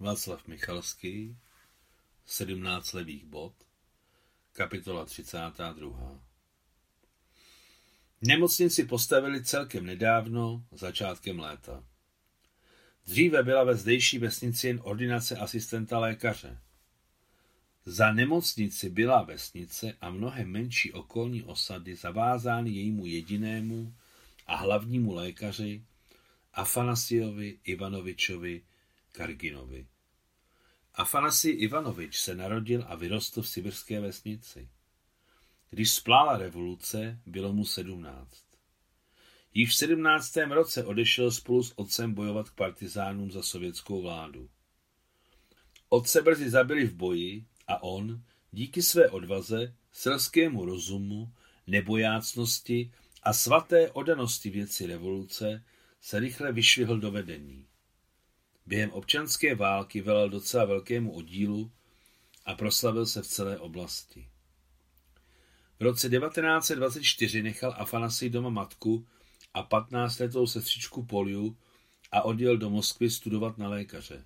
Václav Michalský, 17 levých bod, kapitola 32. Nemocnici postavili celkem nedávno, začátkem léta. Dříve byla ve zdejší vesnici jen ordinace asistenta lékaře. Za nemocnici byla vesnice a mnohem menší okolní osady zavázány jejímu jedinému a hlavnímu lékaři Afanasiovi Ivanovičovi Karginovi. Afanasij Ivanovič se narodil a vyrostl v sibirské vesnici. Když splála revoluce, bylo mu sedmnáct. Již v sedmnáctém roce odešel spolu s otcem bojovat k partizánům za sovětskou vládu. Otce brzy zabili v boji a on, díky své odvaze, selskému rozumu, nebojácnosti a svaté odanosti věci revoluce, se rychle vyšvihl do vedení. Během občanské války velel docela velkému oddílu a proslavil se v celé oblasti. V roce 1924 nechal Afanasij doma matku a 15-letou sestřičku Poliu a odjel do Moskvy studovat na lékaře.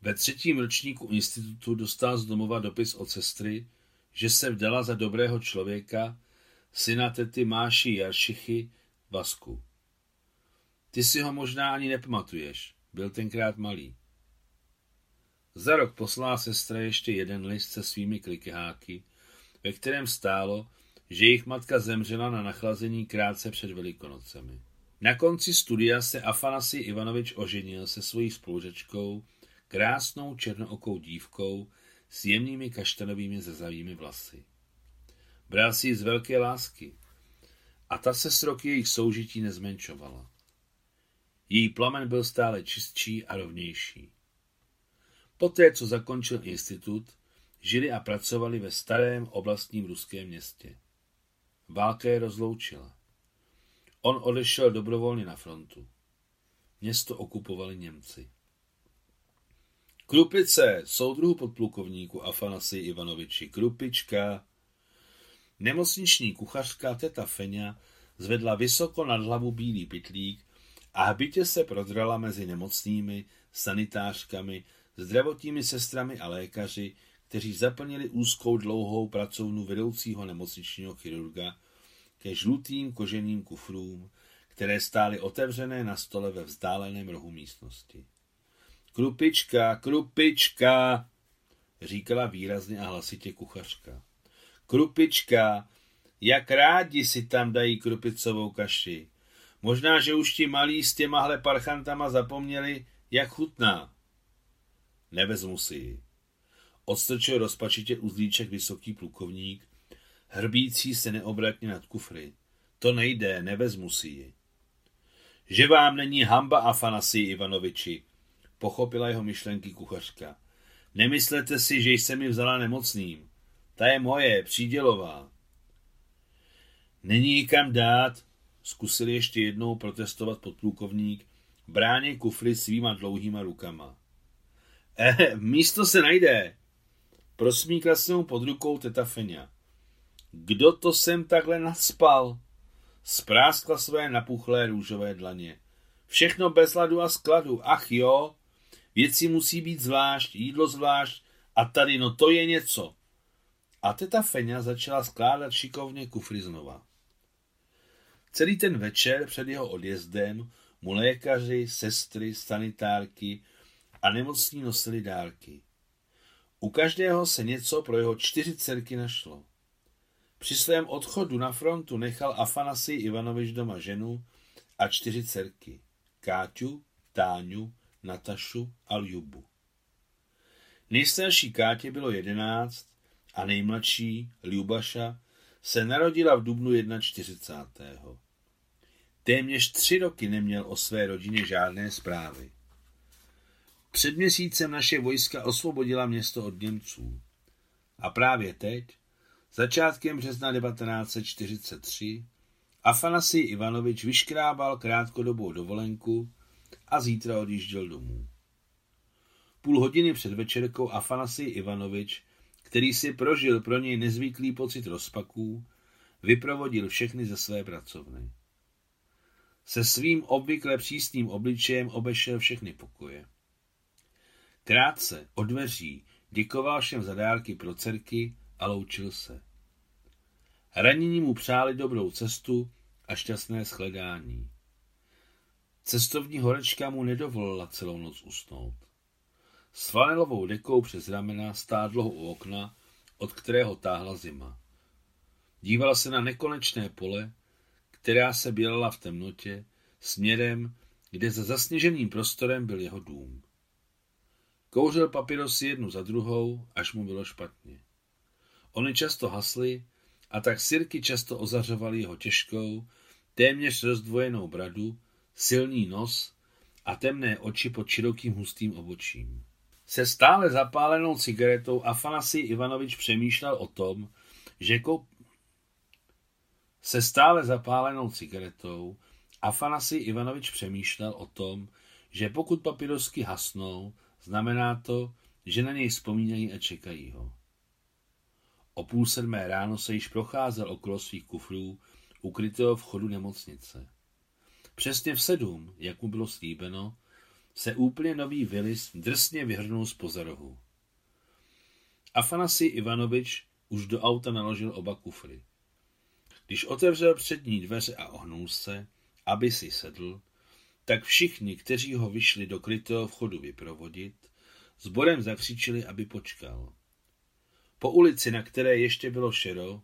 Ve třetím ročníku institutu dostal z domova dopis od sestry, že se vdala za dobrého člověka, syna tety Máši Jaršichy, Vasku. Ty si ho možná ani nepamatuješ, byl tenkrát malý. Za rok poslala sestra ještě jeden list se svými klikyháky, ve kterém stálo, že jejich matka zemřela na nachlazení krátce před Velikonocemi. Na konci studia se Afanasij Ivanovič oženil se svojí spolužečkou, krásnou černookou dívkou s jemnými kaštanovými zezavými vlasy. Bral si ji z velké lásky a ta se s roky jejich soužití nezmenšovala. Její plamen byl stále čistší a rovnější. Poté, co zakončil institut, žili a pracovali ve starém oblastním ruském městě. Válka je rozloučila. On odešel dobrovolně na frontu. Město okupovali Němci. Krupice, soudruhu podplukovníku Afanasy Ivanoviči, Krupička. Nemocniční kuchařka teta Feňa zvedla vysoko nad hlavu bílý pytlík a hbitě se prodrala mezi nemocnými, sanitářkami, zdravotními sestrami a lékaři, kteří zaplnili úzkou dlouhou pracovnu vedoucího nemocničního chirurga ke žlutým koženým kufrům, které stály otevřené na stole ve vzdáleném rohu místnosti. Krupička, krupička, říkala výrazně a hlasitě kuchařka. Krupička, jak rádi si tam dají krupicovou kaši. Možná, že už ti malí s těmahle parchantama zapomněli, jak chutná. Nevezmu si ji. Odstrčil rozpačitě uzlíček vysoký plukovník, hrbící se neobratně nad kufry. To nejde, nevezmu si ji. Že vám není hamba, Afanasij Ivanoviči, pochopila jeho myšlenky kuchařka. Nemyslete si, že jsem mi vzala nemocným. Ta je moje, přídělová. Není ji kam dát, zkusil ještě jednou protestovat podplukovník, bráně kufry svýma dlouhýma rukama. Eh, místo se najde. Prosmíkla se mu pod rukou teta Feňa. Kdo to sem takhle naspal? Spráskla své napuchlé růžové dlaně. Všechno bez ladu a skladu. Ach jo, věci musí být zvlášť, jídlo zvlášť a tady no to je něco. A teta Feňa začala skládat šikovně kufry znova. Celý ten večer před jeho odjezdem mu lékaři, sestry, sanitárky a nemocní nosili dárky. U každého se něco pro jeho čtyři dcerky našlo. Při svém odchodu na frontu nechal Afanasij Ivanovič doma ženu a čtyři dcerky. Káťu, Táňu, Natašu a Ljubu. Nejstarší Kátě bylo jedenáct a nejmladší, Ljubaša, se narodila v dubnu 41. Téměř tři roky neměl o své rodině žádné zprávy. Před měsícem naše vojska osvobodila město od Němců. A právě teď, začátkem března 1943, Afanasij Ivanovič vyškrábal krátkodobou dovolenku a zítra odjížděl domů. Půl hodiny před večerkou Afanasij Ivanovič, který si prožil pro něj nezvyklý pocit rozpaků, vyprovodil všechny ze své pracovny. Se svým obvykle přísným obličejem obešel všechny pokoje. Krátce, od dveří, děkoval všem za dárky pro dcerky a loučil se. Ranění mu přáli dobrou cestu a šťastné shledání. Cestovní horečka mu nedovolila celou noc usnout. S flanelovou dekou přes ramena stál dlouho u okna, od kterého táhla zima. Dívala se na nekonečné pole, která se bělala v temnotě, směrem, kde za zasněženým prostorem byl jeho dům. Kouřil papirosy jednu za druhou, až mu bylo špatně. Ony často hasly a tak sirky často ozařovaly jeho těžkou, téměř rozdvojenou bradu, silný nos a temné oči pod širokým hustým obočím. Se stále zapálenou cigaretou Afanasij Ivanovič přemýšlel o tom, že koup... Se stále zapálenou cigaretou Afanasij Ivanovič přemýšlel o tom, že pokud papirosky hasnou, znamená to, že na něj vzpomínají a čekají ho. O půl sedmé ráno se již procházel okolo svých kufrů, ukrytého vchodu nemocnice. Přesně v sedm, jak mu bylo slíbeno, se úplně nový Willis drsně vyhrnul z pozarohu. Afanasi Ivanovič už do auta naložil oba kufry. Když otevřel přední dveře a ohnul se, aby si sedl, tak všichni, kteří ho vyšli do krytého vchodu vyprovodit, sborem zakřičili, aby počkal. Po ulici, na které ještě bylo šero,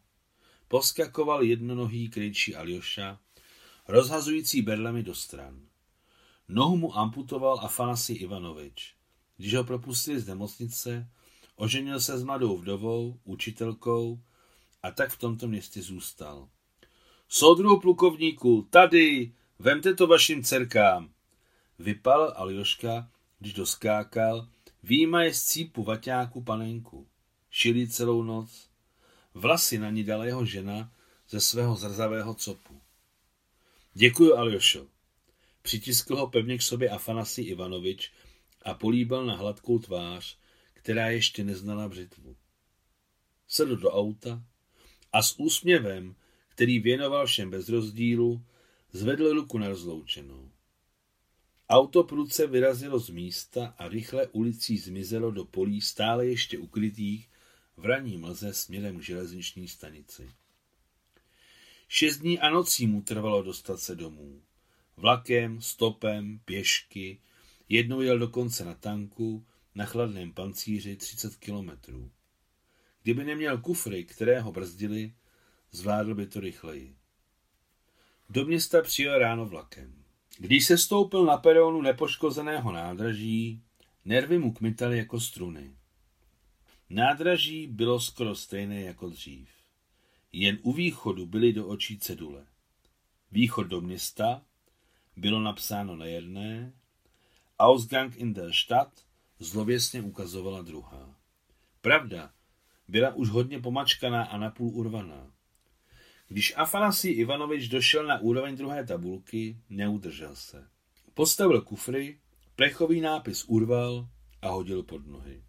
poskakoval jednonohý kryčí Aljoša, rozhazující berlemi do stran. Nohu mu amputoval Afanasi Ivanovič. Když ho propustili z nemocnice, oženil se s mladou vdovou, učitelkou a tak v tomto městě zůstal. Soudruhu plukovníku, tady, vemte to vašim dcerkám. Vypal Aljoška, když doskákal, výjima z cípu vaťáku panenku. Šili celou noc. Vlasy na ní dala jeho žena ze svého zrzavého copu. Děkuji, Aljošo. Přitiskl ho pevně k sobě Afanasi Ivanovič a políbal na hladkou tvář, která ještě neznala břitvu. Sedl do auta a s úsměvem, který věnoval všem bez rozdílu, zvedl ruku na rozloučenou. Auto prudce vyrazilo z místa a rychle ulicí zmizelo do polí stále ještě ukrytých v raní mlze směrem k železniční stanici. Šest dní a nocí mu trvalo dostat se domů. Vlakem, stopem, pěšky, jednou jel dokonce na tanku, na chladném pancíři 30 kilometrů. Kdyby neměl kufry, které ho brzdili, zvládl by to rychleji. Do města přijel ráno vlakem. Když se stoupil na peronu nepoškozeného nádraží, nervy mu kmitaly jako struny. Nádraží bylo skoro stejné jako dřív. Jen u východu byly do očí cedule. Východ do města bylo napsáno na jedné, Ausgang in der Stadt zlověsně ukazovala druhá. Pravda, byla už hodně pomačkaná a napůl urvaná. Když Afanasij Ivanovič došel na úroveň druhé tabulky, neudržel se. Postavil kufry, plechový nápis urval a hodil pod nohy.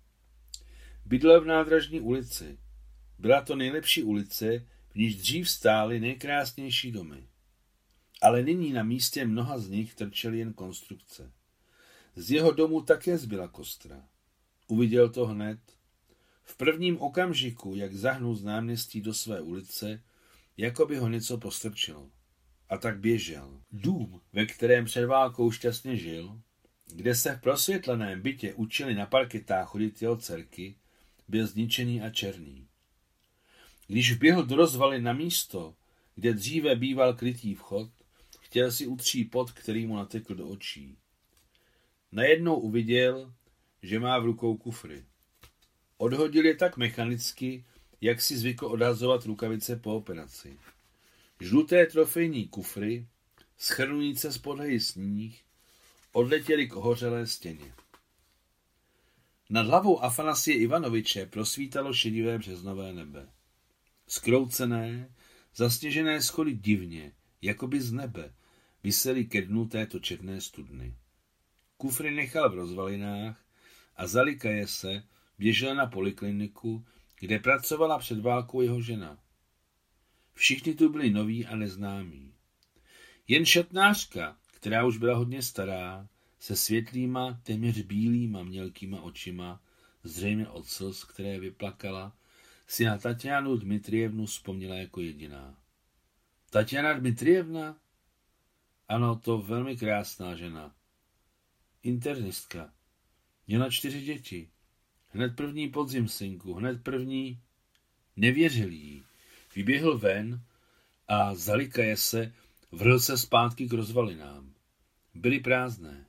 Bydlel v nádražní ulici. Byla to nejlepší ulice, v níž dřív stály nejkrásnější domy. Ale nyní na místě mnoha z nich trčely jen konstrukce. Z jeho domu také zbyla kostra. Uviděl to hned. V prvním okamžiku, jak zahnul z náměstí do své ulice, jako by ho něco postrčilo. A tak běžel. Dům, ve kterém před válkou šťastně žil, kde se v prosvětleném bytě učili na parketách chodit jeho dcerky, byl zničený a černý. Když vběhl do rozvaly na místo, kde dříve býval krytý vchod, chtěl si utří pot, který mu natekl do očí. Najednou uviděl, že má v rukou kufry. Odhodil je tak mechanicky, jak si zvykl odhazovat rukavice po operaci. Žluté trofejní kufry, schrnujíce z podlehy sníh, odletěly k ohořelé stěně. Nad hlavou Afanasie Ivanoviče prosvítalo šedivé březnové nebe. Skroucené, zasněžené schody divně, jakoby z nebe, vysely ke dnu této četné studny. Kufry nechal v rozvalinách a zalikaje se běžel na polikliniku, kde pracovala před válkou jeho žena. Všichni tu byli noví a neznámí. Jen šatnářka, která už byla hodně stará, se světlýma, téměř bílýma mělkýma očima, zřejmě od slz, které vyplakala, si na Tatianu Dmitrievnu vzpomněla jako jediná. Tatiana Dmitrievna? Ano, to velmi krásná žena. Internistka. Měla čtyři děti. Hned první podzim, synku, hned první. Nevěřil jí. Vyběhl ven a zalikaje se, vrhl se zpátky k rozvalinám. Byly prázdné.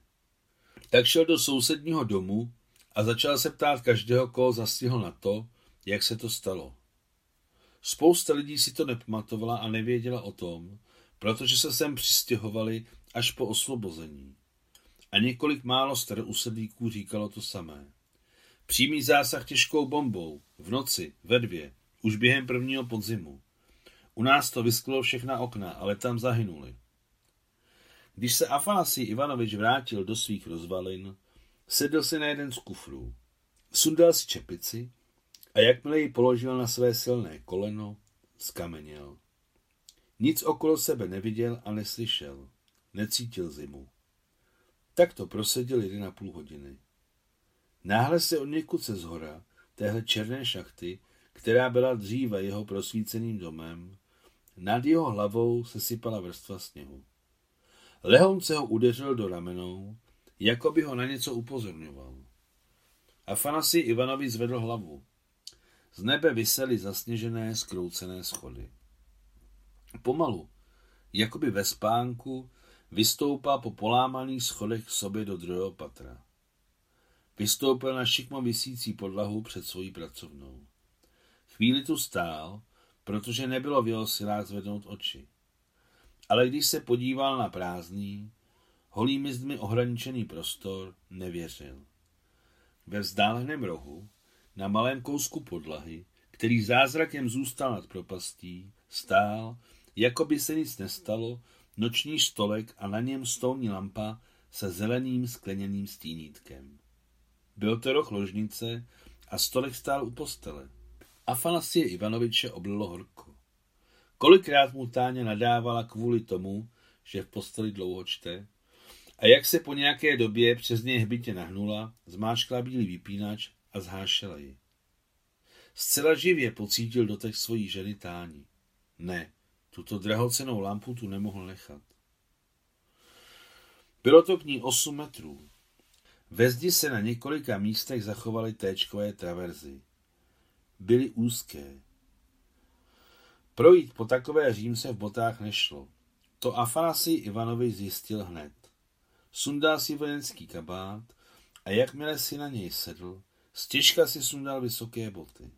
Tak šel do sousedního domu a začal se ptát každého, koho zastihl na to, jak se to stalo. Spousta lidí si to nepamatovala a nevěděla o tom, protože se sem přistěhovali až po osvobození. A několik málo starousedlíků říkalo to samé. Přímý zásah těžkou bombou, v noci, ve dvě, už během prvního podzimu. U nás to vysklo všechna okna, ale tam zahynuli. Když se Afanasij Ivanovič vrátil do svých rozvalin, sedl si na jeden z kufrů, sundal si čepici a jakmile ji položil na své silné koleno, skameněl. Nic okolo sebe neviděl a neslyšel. Necítil zimu. Tak to proseděl jeden a půl hodiny. Náhle se od někud se zhora, téhle černé šachty, která byla dříve jeho prosvíceným domem, nad jeho hlavou se sypala vrstva sněhu. Lehonce ho udeřil do ramenou, jako by ho na něco upozorňoval. Afanasij Ivanovi zvedl hlavu. Z nebe vysely zasněžené, skroucené schody. Pomalu, jakoby ve spánku, vystoupá po polámaných schodech k sobě do druhého patra. Vystoupil na šikmo vysící podlahu před svojí pracovnou. Chvíli tu stál, protože nebylo v jeho silách zvednout oči. Ale když se podíval na prázdný, holými zdmi ohraničený prostor, nevěřil. Ve vzdáleném rohu, na malém kousku podlahy, který zázrakem zůstal nad propastí, stál, jako by se nic nestalo, noční stolek a na něm stolní lampa se zeleným skleněným stínítkem. Byl to roh ložnice a stolek stál u postele. Afanasie Ivanoviče oblilo horko. Kolikrát mu Táně nadávala kvůli tomu, že v posteli dlouho čte, a jak se po nějaké době přes něj hbitě nahnula, zmáčkla bílý vypínač a zhášela ji. Zcela živě pocítil dotek svojí ženy Táni. Ne, tuto drahocenou lampu tu nemohl nechat. Bylo to k ní 8 metrů. Ve zdi se na několika místech zachovaly téčkové traverzy. Byly úzké. Projít po takové římse v botách nešlo. To Afanasij Ivanovič zjistil hned. Sundal si vojenský kabát a jakmile si na něj sedl, stěžka si sundal vysoké boty.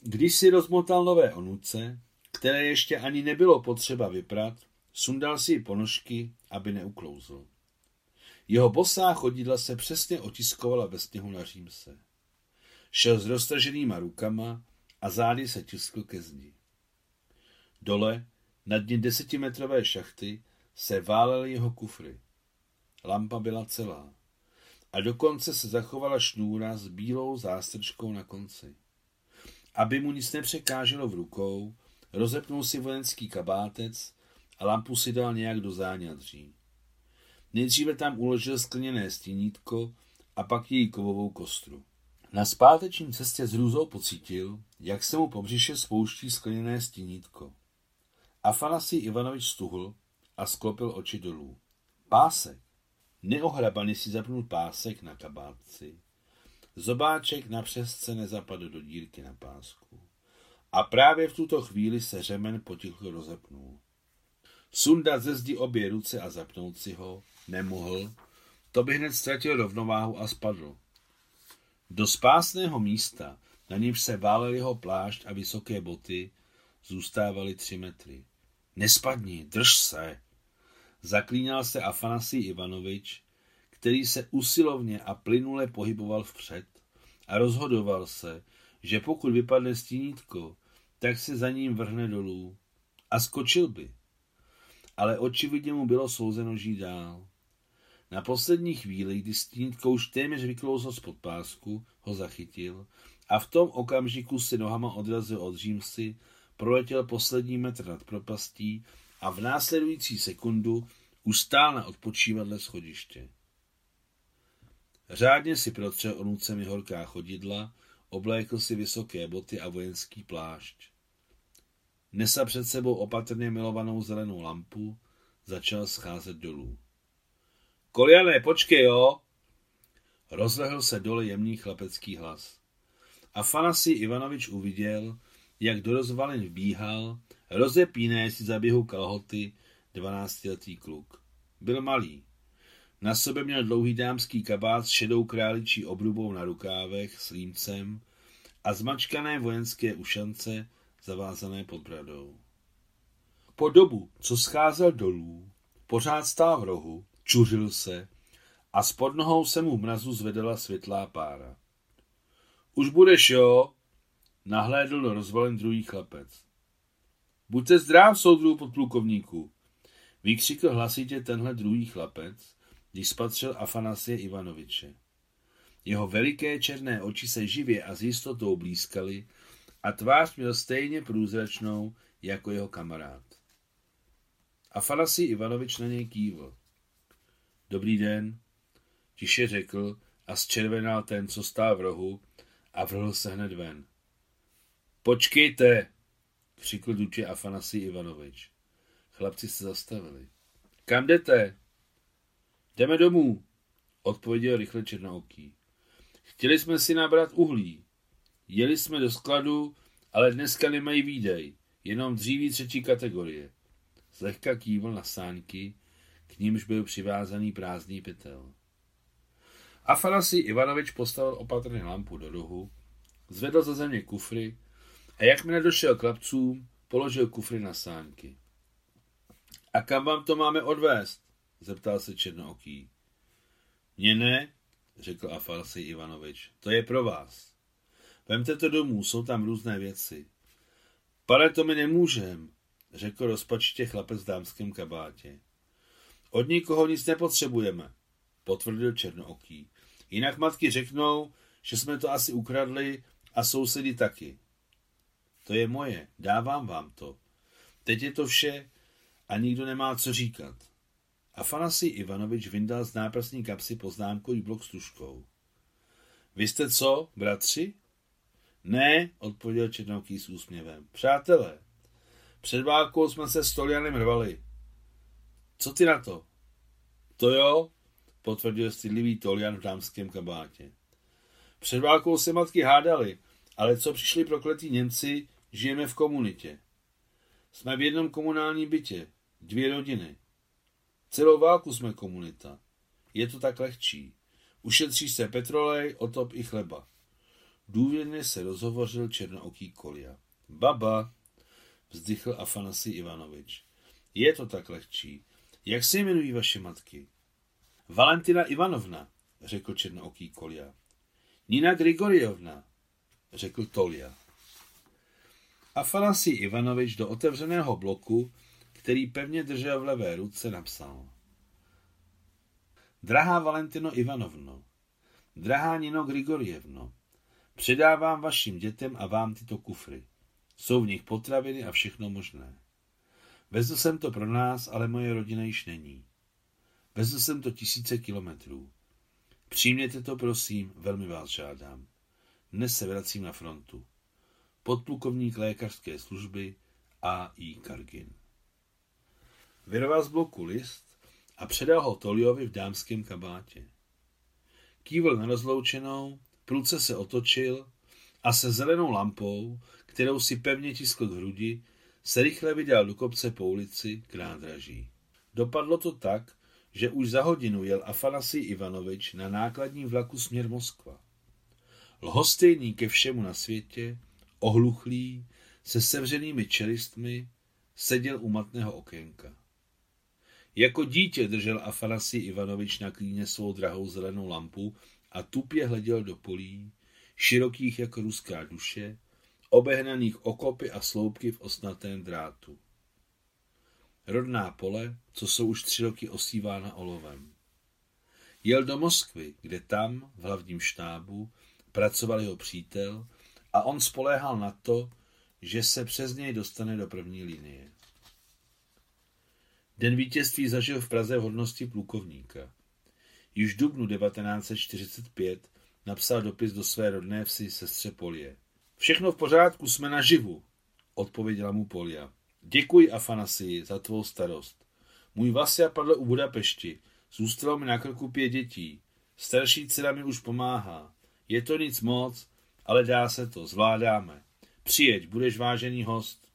Když si rozmotal nové onuce, které ještě ani nebylo potřeba vyprat, sundal si ponožky, aby neuklouzl. Jeho bosá chodidla se přesně otiskovala ve sněhu na římse. Šel s roztaženýma rukama a zády se tiskl ke zdi. Dole, na dně desetimetrové šachty, se válely jeho kufry. Lampa byla celá. A dokonce se zachovala šnůra s bílou zástrčkou na konci. Aby mu nic nepřekáželo v rukou, rozepnul si vojenský kabátec a lampu si dal nějak do záňadří. Nejdříve tam uložil skleněné stínítko a pak její kovovou kostru. Na zpáteční cestě s hrůzou pocítil, jak se mu po břiše spouští skleněné stínítko. Afanasij Ivanovič stuhl a sklopil oči dolů. Pásek. Neohrabaný si zapnul pásek na kabátci. Zobáček na přesce nezapadl do dírky na pásku. A právě v tuto chvíli se řemen potichu rozepnul. Sundat ze zdi obě ruce a zapnout si ho nemohl, to by hned ztratil rovnováhu a spadl. Do spásného místa, na němž se válel jeho plášť a vysoké boty, zůstávaly tři metry. Nespadni, drž se! Zaklínal se Afanasij Ivanovič, který se usilovně a plynule pohyboval vpřed a rozhodoval se, že pokud vypadne stínítko, tak se za ním vrhne dolů a skočil by. Ale očividně mu bylo souzeno žít dál. Na poslední chvíli, kdy stínítko už téměř vyklouzlo z pásku, ho zachytil a v tom okamžiku si nohama odrazil od římsy, proletěl poslední metr nad propastí a v následující sekundu už stál na odpočívadle schodiště. Řádně si protřel onucemi horká chodidla, oblékl si vysoké boty a vojenský plášť. Nesa před sebou opatrně milovanou zelenou lampu, začal scházet dolů. Koliané, počkej, jo! Rozlehl se dole jemný chlapecký hlas. A Fanasi Ivanovič uviděl, jak do rozvalin vbíhal, rozepíné si za běhu kalhoty, dvanáctiletý kluk. Byl malý. Na sobě měl dlouhý dámský kabát s šedou králičí obrubou na rukávech s límcem a zmačkané vojenské ušance zavázané pod bradou. Po dobu, co scházel dolů, pořád stál v rohu, čuřil se a s nohou se mu v mrazu zvedala světlá pára. Už budeš, jo? Nahlédl do rozvalen druhý chlapec. Buďte zdrav, soudruhu podplukovníku, vykřikl hlasitě tenhle druhý chlapec, když spatřil Afanasie Ivanoviče. Jeho veliké černé oči se živě a s jistotou blízkaly a tvář měl stejně průzračnou jako jeho kamarád. Afanasij Ivanovič na něj kývl. Dobrý den, tiše řekl a zčervenal ten, co stál v rohu a vrhl se hned ven. Počkejte, křikl duče Afanasij Ivanovič. Chlapci se zastavili. Kam jdete? Jdeme domů, odpověděl rychle černooký. Chtěli jsme si nabrat uhlí. Jeli jsme do skladu, ale dneska nemají výdej, jenom dříví třetí kategorie. Zlehka kývl na sánky, k nímž byl přivázaný prázdný pytel. Afanasij Ivanovič postavil opatrně lampu do rohu, zvedl ze země kufry a jakmile došel k chlapcům, položil kufry na sánky. A kam vám to máme odvést? Zeptal se černooký. Mně ne, řekl Afanasij Ivanovič, to je pro vás. Vemte to domů, jsou tam různé věci. Pane, to mi nemůžem, řekl rozpačitě chlapec v dámském kabátě. Od nikoho nic nepotřebujeme, potvrdil černooký. Jinak matky řeknou, že jsme to asi ukradli a sousedy taky. To je moje, dávám vám to. Teď je to vše a nikdo nemá co říkat. Afanasij Ivanovič vyndal z náprstní kapsy poznámkový blok s tuškou. Vy jste co, bratři? Ne, odpověděl Černouký s úsměvem. Přátelé, před válkou jsme se s Tolianem rvali. Co ty na to? To jo, potvrdil stydlivý Tolian v dámském kabátě. Před válkou se matky hádali, ale co přišli prokletí Němci, žijeme v komunitě. Jsme v jednom komunálním bytě, dvě rodiny. Celou válku jsme komunita. Je to tak lehčí. Ušetří se petrolej, otop i chleba. Důvěrně se rozhovořil černooký Kolia. Baba, vzdychl Afanasi Ivanovič. Je to tak lehčí. Jak se jmenují vaše matky? Valentina Ivanovna, řekl černooký Kolia. Nina Grigorievna, řekl Tolia. Afanasi Ivanovič do otevřeného bloku, který pevně držel v levé ruce, napsal. Drahá Valentino Ivanovno, drahá Nino Grigorievno, předávám vašim dětem a vám tyto kufry. Jsou v nich potraviny a všechno možné. Vezl jsem to pro nás, ale moje rodina již není. Vezl jsem to tisíce kilometrů. Přijměte to, prosím, velmi vás žádám. Dnes se vracím na frontu. Podplukovník lékařské služby A. I. Kargin. Vyroval z bloku list a předal ho Toliovi v dámském kabátě. Kývl na rozloučenou, průce se otočil a se zelenou lampou, kterou si pevně tiskl k hrudi, se rychle vydal do kopce po ulici k nádraží. Dopadlo to tak, že už za hodinu jel Afanasij Ivanovič na nákladní vlaku směr Moskva. Lhostejný ke všemu na světě, ohluchlý, se sevřenými čelistmi, seděl u matného okénka. Jako dítě držel Afanasij Ivanovič na klíně svou drahou zelenou lampu a tupě hleděl do polí, širokých jako ruská duše, obehnaných okopy a sloupky v osnatém drátu. Rodná pole, co jsou už tři roky osívána olovem. Jel do Moskvy, kde tam, v hlavním štábu, pracoval jeho přítel a on spoléhal na to, že se přes něj dostane do první linie. Den vítězství zažil v Praze v hodnosti plukovníka. Již v dubnu 1945 napsal dopis do své rodné vsi sestře Polie. Všechno v pořádku, jsme naživu, odpověděla mu Polia. Děkuji, Afanasii, za tvou starost. Můj Vasia padl u Budapešti. Zůstalo mi na krku pět dětí. Starší dcera mi už pomáhá. Je to nic moc, ale dá se to, zvládáme. Přijeď, budeš vážený host.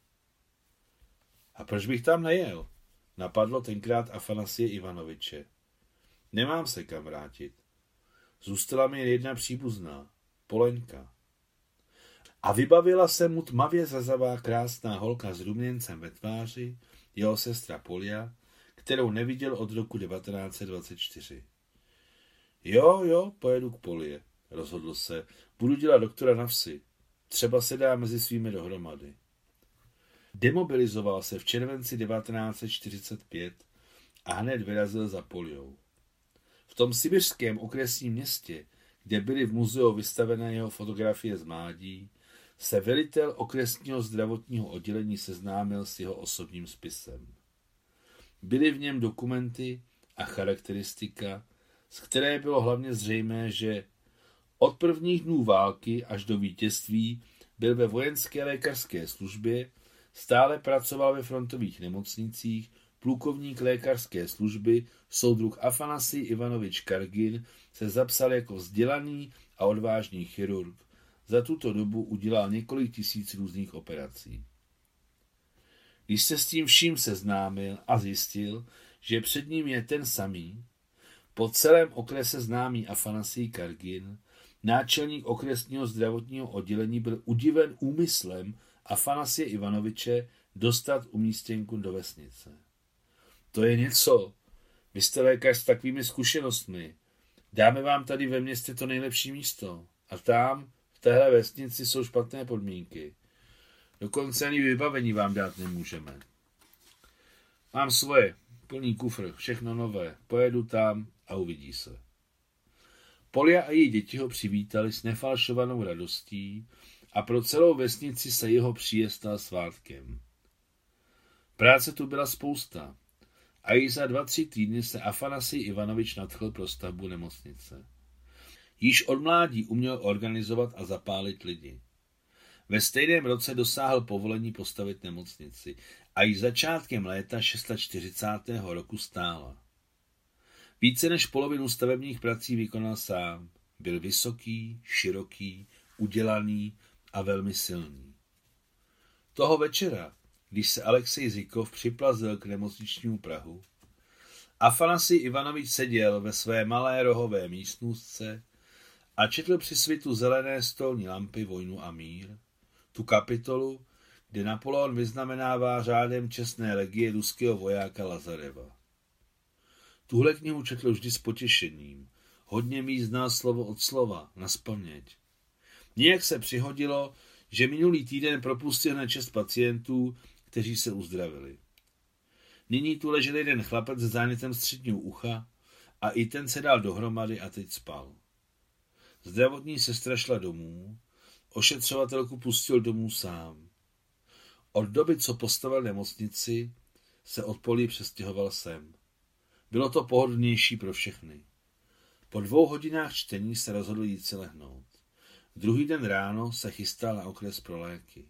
A proč bych tam nejel? Napadlo tenkrát Afanasie Ivanoviče. Nemám se kam vrátit. Zůstala mi jedna příbuzná, Polenka. A vybavila se mu tmavě zazavá krásná holka s ruměncem ve tváři, jeho sestra Polia, kterou neviděl od roku 1924. Jo, jo, pojedu k Polie, rozhodl se. Budu dělat doktora na vsi. Třeba se dá mezi svými dohromady. Demobilizoval se v červenci 1945 a hned vyrazil za Poliou. V tom sibirském okresním městě, kde byly v muzeu vystavené jeho fotografie z mládí, se velitel okresního zdravotního oddělení seznámil s jeho osobním spisem. Byly v něm dokumenty a charakteristika, z které bylo hlavně zřejmé, že od prvních dnů války až do vítězství byl ve vojenské lékařské službě, stále pracoval ve frontových nemocnicích, plukovník lékařské služby, soudruh Afanasij Ivanovič Kargin se zapsal jako vzdělaný a odvážný chirurg. Za tuto dobu udělal několik tisíc různých operací. Když se s tím vším seznámil a zjistil, že před ním je ten samý, po celém okrese známý Afanasij Kargin, náčelník okresního zdravotního oddělení byl udiven úmyslem Afanasie Ivanoviče dostat umístěnku do vesnice. To je něco. Vy jste lékař s takovými zkušenostmi. Dáme vám tady ve městě to nejlepší místo. A tam, v téhle vesnici, jsou špatné podmínky. Dokonce ani vybavení vám dát nemůžeme. Mám svoje, plný kufr, všechno nové. Pojedu tam a uvidí se. Polia a její děti ho přivítali s nefalšovanou radostí a pro celou vesnici se jeho příjezd stal svátkem. Práce tu byla spousta a již za dva, tři týdny se Afanasij Ivanovič nadchl pro stavbu nemocnice. Již od mládí uměl organizovat a zapálit lidi. Ve stejném roce dosáhl povolení postavit nemocnici a již začátkem léta 640. roku stála. Více než polovinu stavebních prací vykonal sám. Byl vysoký, široký, udělaný a velmi silný. Toho večera, když se Alexej Zikov připlazil k nemocničnímu Prahu, Afanasi Ivanovič seděl ve své malé rohové místnostce a četl při svitu zelené stolní lampy Vojnu a mír, tu kapitolu, kde Napoleon vyznamenává řádem čestné legie ruského vojáka Lazareva. Tuhle knihu četl vždy s potěšením. Hodně míst znal slovo od slova, na. Nějak se přihodilo, že minulý týden propustil na čest pacientů, kteří se uzdravili. Nyní tu ležel jeden chlapec s zánětem středního ucha a i ten se dal dohromady a teď spal. Zdravotní sestra šla domů, ošetřovatelku pustil domů sám. Od doby, co postavil nemocnici, se od polí přestěhoval sem. Bylo to pohodlnější pro všechny. Po dvou hodinách čtení se rozhodl jít si lehnout. Druhý den ráno se chystal na okres pro léky.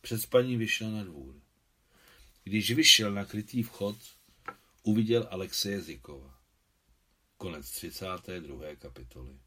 Před spaní vyšel na dvůr. Když vyšel na krytý vchod, uviděl Alexeje Zikova. Konec 32. kapitoly.